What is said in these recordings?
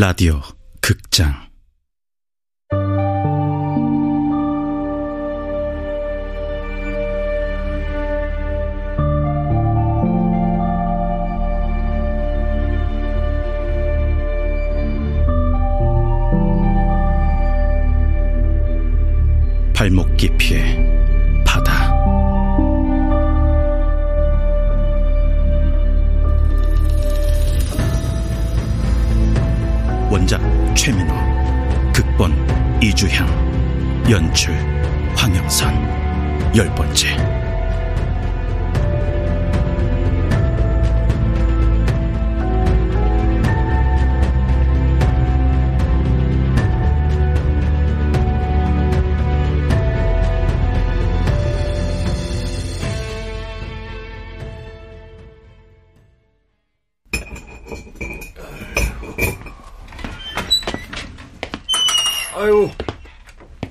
라디오 극장 원작 최민호 극본 이주향 연출 황영선. 열 번째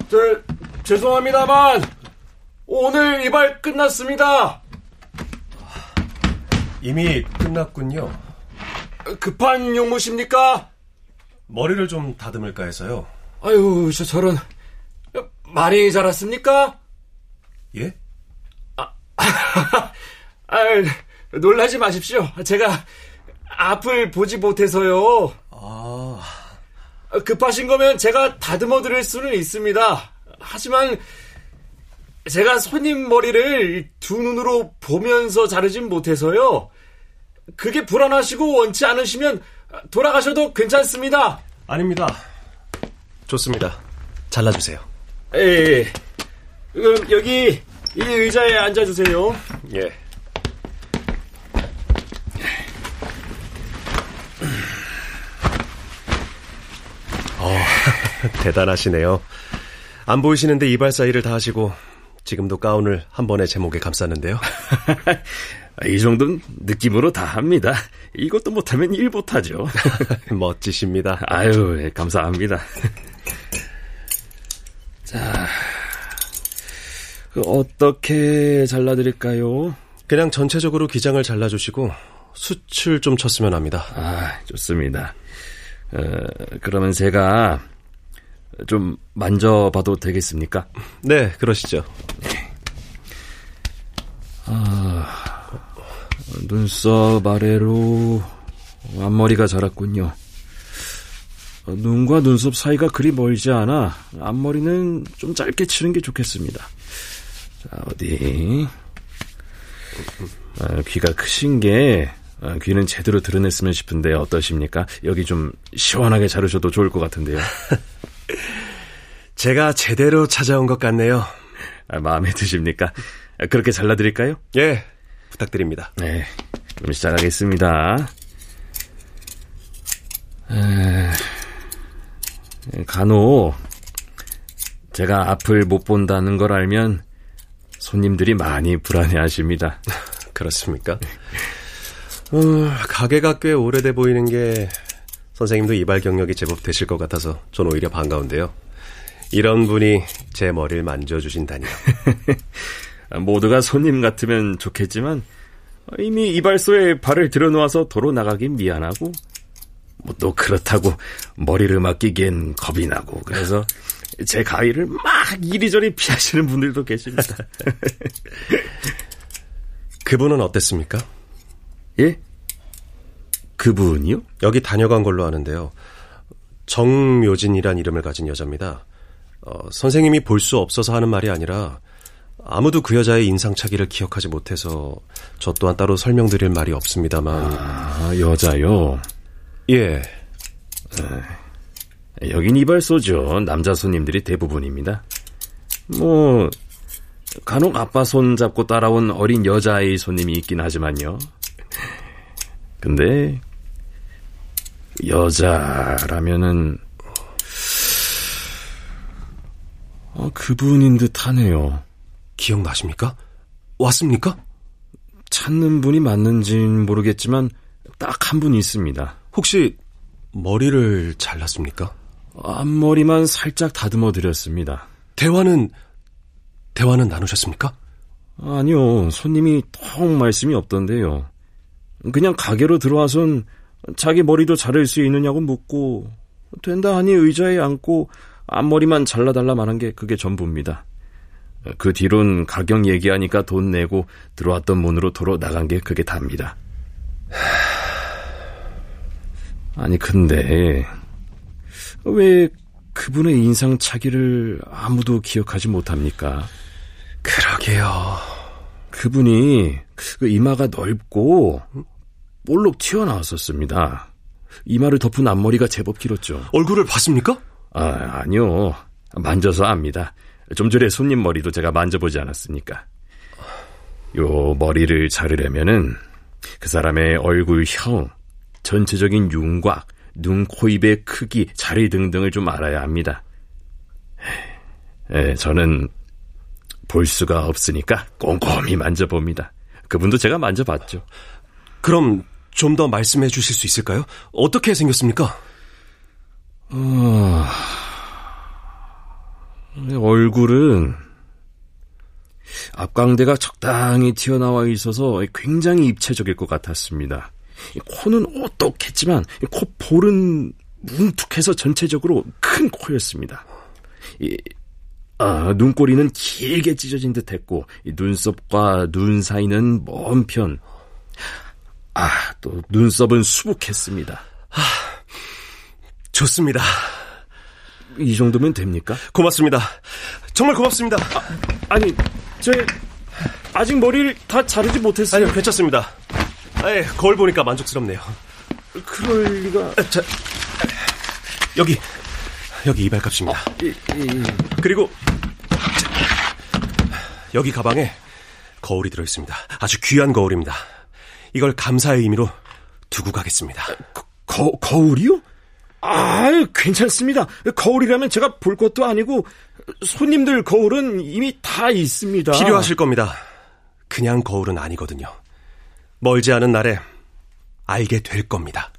저, 죄송합니다만, 오늘 이발 끝났습니다. 이미 끝났군요. 급한 용무십니까? 머리를 좀 다듬을까 해서요. 아유, 저, 저런, 많이 자랐습니까? 예? 아유, 놀라지 마십시오. 제가 앞을 보지 못해서요. 아, 급하신 거면 제가 다듬어 드릴 수는 있습니다. 하지만 제가 손님 머리를 두 눈으로 보면서 자르진 못해서요. 그게 불안하시고 원치 않으시면 돌아가셔도 괜찮습니다. 아닙니다. 좋습니다. 잘라주세요. 예, 예. 그럼 여기 이 의자에 앉아주세요. 예. 대단하시네요. 안 보이시는데 이발 사이를 다 하시고 지금도 가운을 한 번에 제목에 감쌌는데요. 이 정도는 느낌으로 다 합니다. 이것도 못하면 일 못하죠. 멋지십니다. 아유, 예, 감사합니다. 자, 그 어떻게 잘라드릴까요? 그냥 전체적으로 기장을 잘라주시고 수출 좀 쳤으면 합니다. 아, 좋습니다. 어, 그러면 제가 좀 만져봐도 되겠습니까? 네, 그러시죠. 눈썹 아래로 앞머리가 자랐군요. 어, 눈과 눈썹 사이가 그리 멀지 않아 앞머리는 좀 짧게 치는 게 좋겠습니다. 자, 어디? 아, 귀가 크신 게 아, 귀는 제대로 드러냈으면 싶은데 어떠십니까? 여기 좀 시원하게 자르셔도 좋을 것 같은데요. 제가 제대로 찾아온 것 같네요. 아, 마음에 드십니까? 아, 그렇게 잘라드릴까요? 예, 부탁드립니다. 네, 그럼 시작하겠습니다. 에, 간혹 제가 앞을 못 본다는 걸 알면 손님들이 많이 불안해하십니다. 그렇습니까? 어, 가게가 꽤 오래돼 보이는 게 선생님도 이발 경력이 제법 되실 것 같아서 전 오히려 반가운데요. 이런 분이 제 머리를 만져주신다니요. 모두가 손님 같으면 좋겠지만 이미 이발소에 발을 들여놓아서 도로 나가긴 미안하고 뭐 또 그렇다고 머리를 맡기기엔 겁이 나고 그래서 제 가위를 막 이리저리 피하시는 분들도 계십니다. 그분은 어땠습니까? 예? 그분이요? 여기 다녀간 걸로 아는데요. 정묘진이란 이름을 가진 여자입니다. 어, 선생님이 볼 수 없어서 하는 말이 아니라 아무도 그 여자의 인상착의를 기억하지 못해서 저 또한 따로 설명드릴 말이 없습니다만 아, 여자요? 예 여긴 이발소죠. 남자 손님들이 대부분입니다. 뭐, 간혹 아빠 손 잡고 따라온 어린 여자아이 손님이 있긴 하지만요. 근데, 여자라면은, 어, 그분인 듯 하네요. 기억나십니까? 왔습니까? 찾는 분이 맞는진 모르겠지만, 딱 한분 있습니다. 혹시 머리를 잘랐습니까? 앞머리만 살짝 다듬어 드렸습니다. 대화는 대화는 나누셨습니까? 아니요, 손님이 통 말씀이 없던데요. 그냥 가게로 들어와선 자기 머리도 자를 수 있느냐고 묻고 된다 하니 의자에 앉고 앞머리만 잘라달라 말한 게 그게 전부입니다. 그 뒤론 가격 얘기하니까 돈 내고 들어왔던 문으로 도로 나간 게 그게 답니다. 아니 근데 왜 그분의 인상차기를 아무도 기억하지 못합니까? 그러게요. 그분이 그 이마가 넓고 볼록 튀어나왔었습니다. 이마를 덮은 앞머리가 제법 길었죠. 얼굴을 봤습니까? 아, 아니요. 만져서 압니다. 좀 전에 손님 머리도 제가 만져보지 않았으니까. 요 머리를 자르려면은 그 사람의 얼굴 형, 전체적인 윤곽, 눈, 코, 입의 크기, 자리 등등을 좀 알아야 합니다. 예, 저는 볼 수가 없으니까 꼼꼼히 만져봅니다. 그분도 제가 만져봤죠. 그럼 좀 더 말씀해 주실 수 있을까요? 어떻게 생겼습니까? 어... 얼굴은 앞광대가 적당히 튀어나와 있어서 굉장히 입체적일 것 같았습니다. 코는 오똑했지만 코볼은 뭉툭해서 전체적으로 큰 코였습니다. 이, 아, 눈꼬리는 길게 찢어진 듯했고 눈썹과 눈 사이는 먼 편. 아, 또 눈썹은 수북했습니다. 아, 좋습니다. 이 정도면 됩니까? 고맙습니다. 정말 고맙습니다. 아, 니 저, 아직 머리를 다 자르지 못했어요. 아니요, 괜찮습니다. 아예, 거울 보니까 만족스럽네요. 그럴 리가. 아, 자, 여기, 여기 이발값입니다. 아, 이, 이, 그리고, 자, 여기 가방에 거울이 들어 있습니다. 아주 귀한 거울입니다. 이걸 감사의 의미로 두고 가겠습니다. 거, 거, 거울이요? 아, 괜찮습니다. 거울이라면 제가 볼 것도 아니고 손님들 거울은 이미 다 있습니다. 필요하실 겁니다. 그냥 거울은 아니거든요. 멀지 않은 날에 알게 될 겁니다.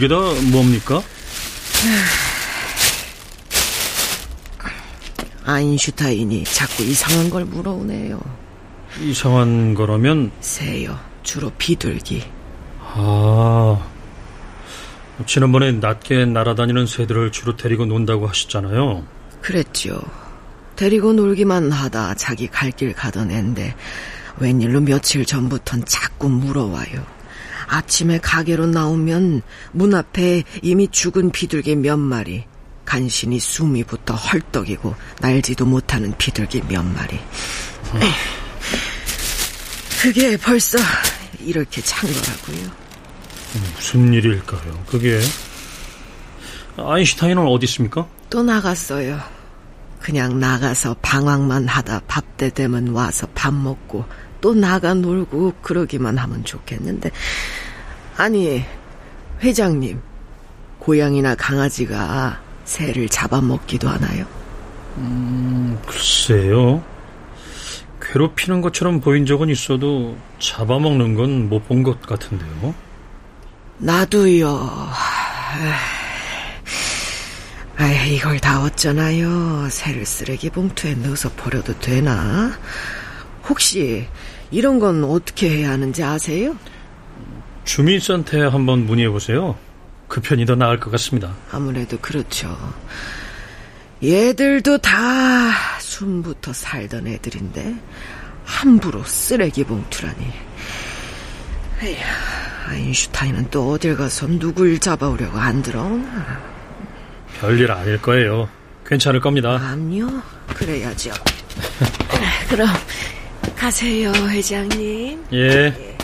그게 다 뭡니까? 아인슈타인이 자꾸 이상한 걸 물어오네요. 이상한 거라면? 새요. 주로 비둘기. 아, 지난번에 낮게 날아다니는 새들을 주로 데리고 논다고 하셨잖아요. 그랬죠. 데리고 놀기만 하다 자기 갈 길 가던 앤데 웬일로 며칠 전부턴 자꾸 물어와요. 아침에 가게로 나오면 문 앞에 이미 죽은 비둘기 몇 마리, 간신히 숨이 붙어 헐떡이고 날지도 못하는 비둘기 몇 마리. 그게 벌써 이렇게 찬 거라고요. 무슨 일일까요? 그게 아인슈타인은 어디 있습니까? 또 나갔어요. 그냥 나가서 방황만 하다 밥 때 되면 와서 밥 먹고 또 나가 놀고 그러기만 하면 좋겠는데 아니 회장님 고양이나 강아지가 새를 잡아먹기도 하나요? 음 글쎄요 괴롭히는 것처럼 보인 적은 있어도 잡아먹는 건 못 본 것 같은데요 나도요 아, 이걸 다 어쩌나요? 새를 쓰레기 봉투에 넣어서 버려도 되나? 혹시 이런 건 어떻게 해야 하는지 아세요? 주민센터에 한번 문의해 보세요. 그 편이 더 나을 것 같습니다. 아무래도 그렇죠. 얘들도 다 숨부터 살던 애들인데 함부로 쓰레기 봉투라니. 에휴, 아인슈타인은 또 어딜 가서 누굴 잡아오려고 안 들어오나? 별일 아닐 거예요. 괜찮을 겁니다. 암요? 그래야죠. 그럼 가세요, 회장님. 예.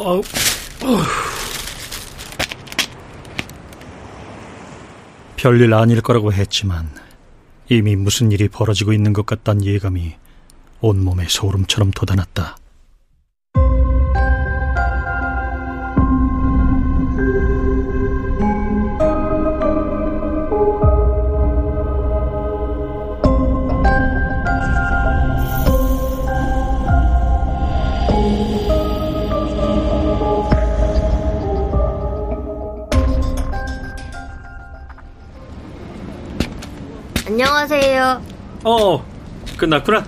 어, 어. 별일 아닐 거라고 했지만 이미 무슨 일이 벌어지고 있는 것 같다는 예감이 온몸에 소름처럼 돋아났다. 안녕하세요. 어, 끝났구나.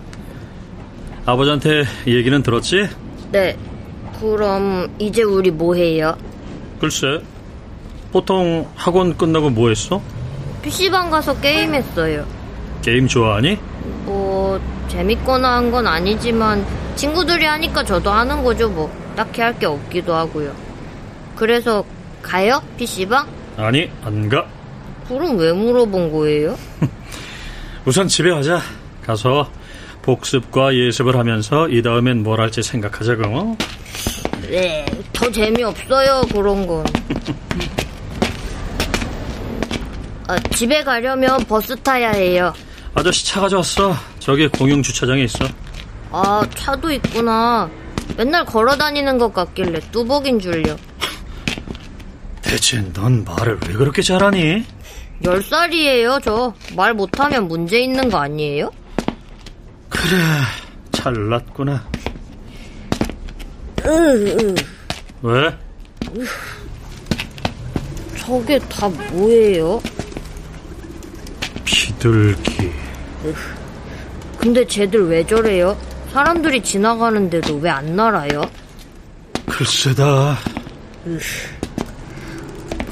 아버지한테 얘기는 들었지? 네. 그럼 이제 우리 뭐 해요? 글쎄, 보통 학원 끝나고 뭐 했어? PC방 가서 게임했어요. 게임 좋아하니? 뭐 재밌거나 한 건 아니지만 친구들이 하니까 저도 하는 거죠 뭐. 딱히 할 게 없기도 하고요. 그래서 가요? PC방? 아니, 안 가. 그럼 왜 물어본 거예요? 우선 집에 가자. 가서 복습과 예습을 하면서 이 다음엔 뭘 할지 생각하자고. 어? 네, 더 재미없어요, 그런 건. 아, 집에 가려면 버스 타야 해요. 아저씨 차 가져왔어. 저기 공용 주차장에 있어. 아, 차도 있구나. 맨날 걸어 다니는 것 같길래 뚜벅인 줄요. 대체 넌 말을 왜 그렇게 잘하니? 열 살이에요, 저. 말 못하면 문제 있는 거 아니에요? 그래, 잘났구나. 왜? 저게 다 뭐예요? 비둘기. 근데 쟤들 왜 저래요? 사람들이 지나가는데도 왜 안 날아요? 글쎄다.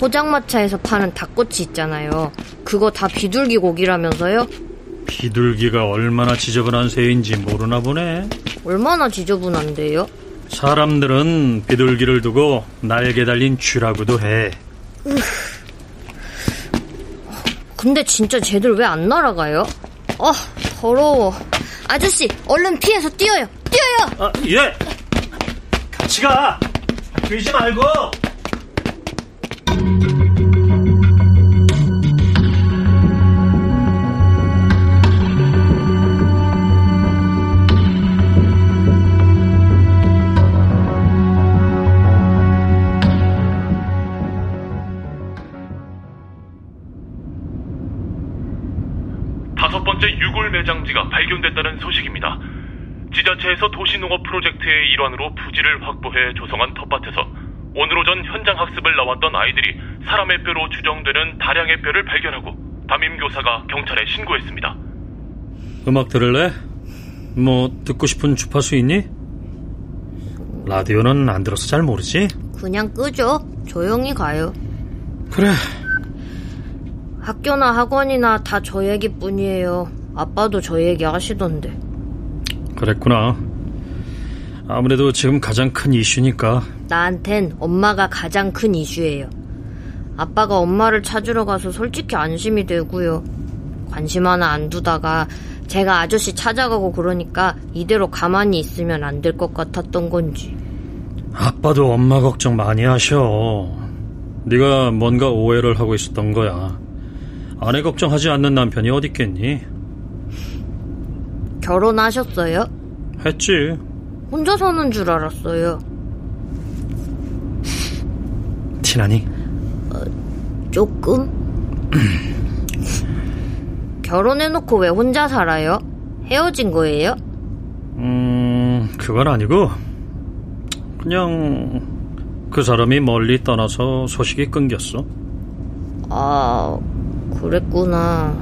포장마차에서 파는 닭꼬치 있잖아요. 그거 다 비둘기 고기라면서요? 비둘기가 얼마나 지저분한 새인지 모르나 보네. 얼마나 지저분한데요? 사람들은 비둘기를 두고 날개 달린 쥐라고도 해. 근데 진짜 쟤들 왜 안 날아가요? 아, 더러워. 아저씨, 얼른 피해서 뛰어요. 뛰어요! 아, 예! 같이 가! 뛰지 말고! 발견됐다는 소식입니다. 지자체에서 도시농업 프로젝트의 일환으로 부지를 확보해 조성한 텃밭에서 오늘 오전 현장 학습을 나왔던 아이들이 사람의 뼈로 추정되는 다량의 뼈를 발견하고 담임 교사가 경찰에 신고했습니다. 음악 들을래? 뭐 듣고 싶은 주파수 있니? 라디오는 안 들어서 잘 모르지? 그냥 끄죠. 조용히 가요. 그래. 학교나 학원이나 다 저 얘기뿐이에요. 아빠도 저 얘기 하시던데. 그랬구나. 아무래도 지금 가장 큰 이슈니까 나한텐 엄마가 가장 큰 이슈예요. 아빠가 엄마를 찾으러 가서 솔직히 안심이 되고요. 관심 하나 안 두다가 제가 아저씨 찾아가고 그러니까 이대로 가만히 있으면 안 될 것 같았던 건지. 아빠도 엄마 걱정 많이 하셔. 네가 뭔가 오해를 하고 있었던 거야. 아내 걱정하지 않는 남편이 어딨겠니? 결혼하셨어요? 했지. 혼자 사는 줄 알았어요. 티나니? 조금? 결혼해놓고 왜 혼자 살아요? 헤어진 거예요? 음, 그건 아니고 그냥 그 사람이 멀리 떠나서 소식이 끊겼어. 아, 그랬구나.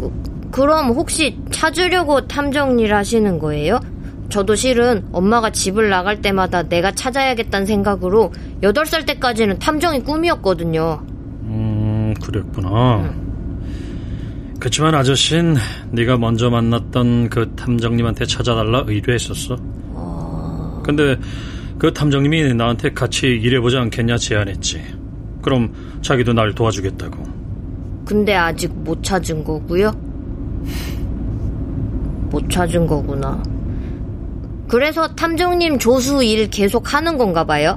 그, 그럼 혹시 찾으려고 탐정 일 하시는 거예요? 저도 실은 엄마가 집을 나갈 때마다 내가 찾아야겠다는 생각으로 8살 때까지는 탐정이 꿈이었거든요. 음, 그랬구나. 그치만 아저씨는 네가 먼저 만났던 그 탐정님한테 찾아달라 의뢰했었어. 근데 그 탐정님이 나한테 같이 일해보지 않겠냐 제안했지. 그럼 자기도 날 도와주겠다고. 근데 아직 못 찾은 거고요? 못 찾은 거구나. 그래서 탐정님 조수 일 계속 하는 건가 봐요?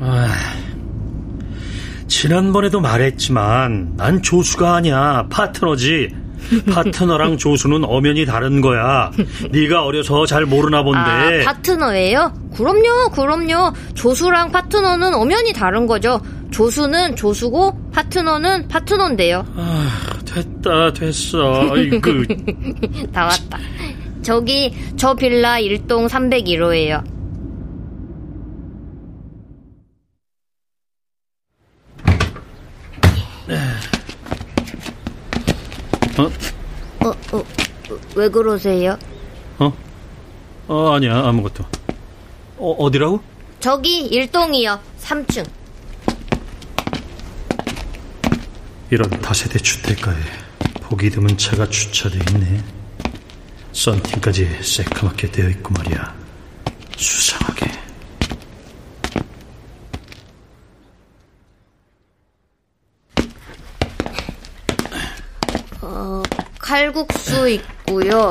아, 지난번에도 말했지만 난 조수가 아니야 파트너지 파트너랑 조수는 엄연히 다른 거야 네가 어려서 잘 모르나 본데 아, 파트너예요? 그럼요, 그럼요. 조수랑 파트너는 엄연히 다른 거죠. 조수는 조수고 파트너는 파트너인데요. 아, 됐다 됐어 아이고 다 왔다. 저기 저 빌라 1동 301호예요. 어? 어, 어, 왜 그러세요? 어? 어 아니야 아무것도 어, 어디라고? 저기 1동이요. 3층. 이런 다세대 주택가에 보기 드문 차가 주차돼 있네 썬팅까지 새카맣게 되어 있고 말이야 수상하게 칼국수 있고요.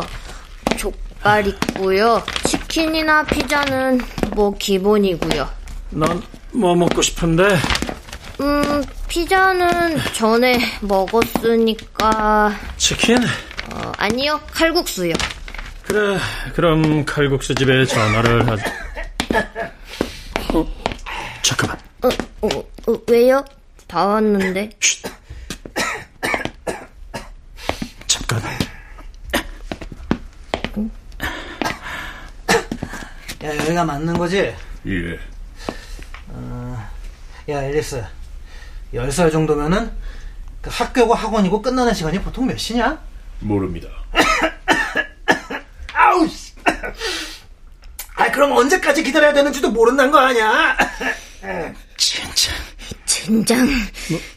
족발 있고요. 치킨이나 피자는 뭐 기본이고요. 난뭐 먹고 싶은데 음, 피자는 전에 먹었으니까 치킨? 어, 아니요. 칼국수요. 그래 그럼 칼국수 집에 전화를 하자 어? 잠깐만 어, 어, 어, 왜요? 다 왔는데. 잠깐 야, 여기가 맞는 거지? 예. 야, 앨리스. 10살 정도면은 그 학교고 학원이고 끝나는 시간이 보통 몇 시냐? 모릅니다. 아우, 씨. 아, 그럼 언제까지 기다려야 되는지도 모른다는 거 아니야? 진짜 젠장.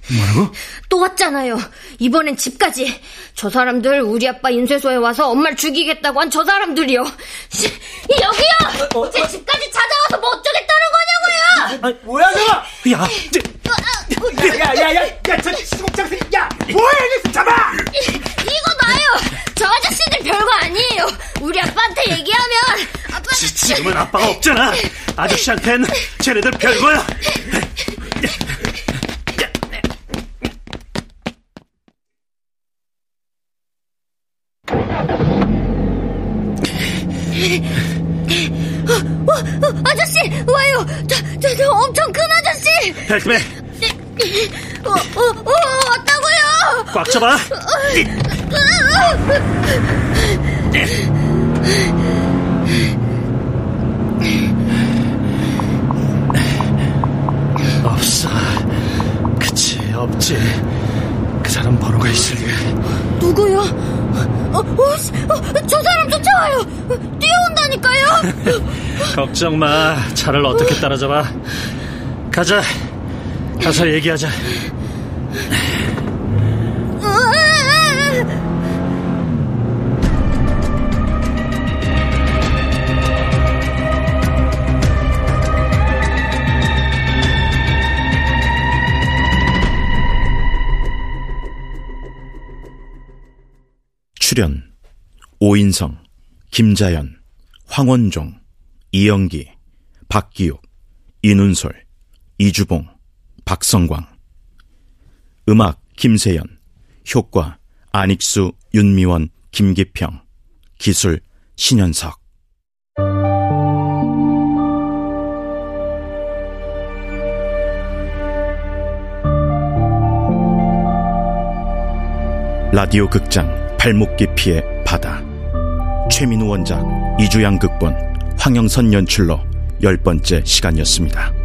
뭐라고? 또 왔잖아요. 이번엔 집까지. 저 사람들 우리 아빠 인쇄소에 와서 엄마를 죽이겠다고 한 저 사람들이요. 씨, 여기요! 제 집까지 찾아와서 뭐 어쩌겠다는 거냐고요! 뭐야, 저거! 야 야, 야, 야, 야, 저 시국장생, 야! 뭐야, 앨리스, 잡아! 이거 봐요! 저 아저씨들 별거 아니에요. 우리 아빠한테 얘기하면 아빠 지금은 아빠가 없잖아 아저씨한텐 쟤네들 별거야 아저씨 와요. 저, 저, 저 엄청 큰 아저씨. 헬스맨 어, 어, 어, 왔다고요. 꽉 잡아 없어 그치 없지 그 사람 번호가 있을 리가 누구요? 어, 어, 씨, 어, 저 사람 쫓아와요. 뛰어온다니까요. 걱정 마 차를 어떻게 따라잡아 가자 가서 얘기하자. 출연 오인성, 김자연, 황원종, 이영기, 박기욱, 이눈솔, 이주봉, 박성광 음악 김세연 효과 안익수, 윤미원, 김기평 기술 신현석 라디오 극장 발목 깊이의 바다 최민우 원작 이주양 극본 황영선 연출로 열 번째 시간이었습니다.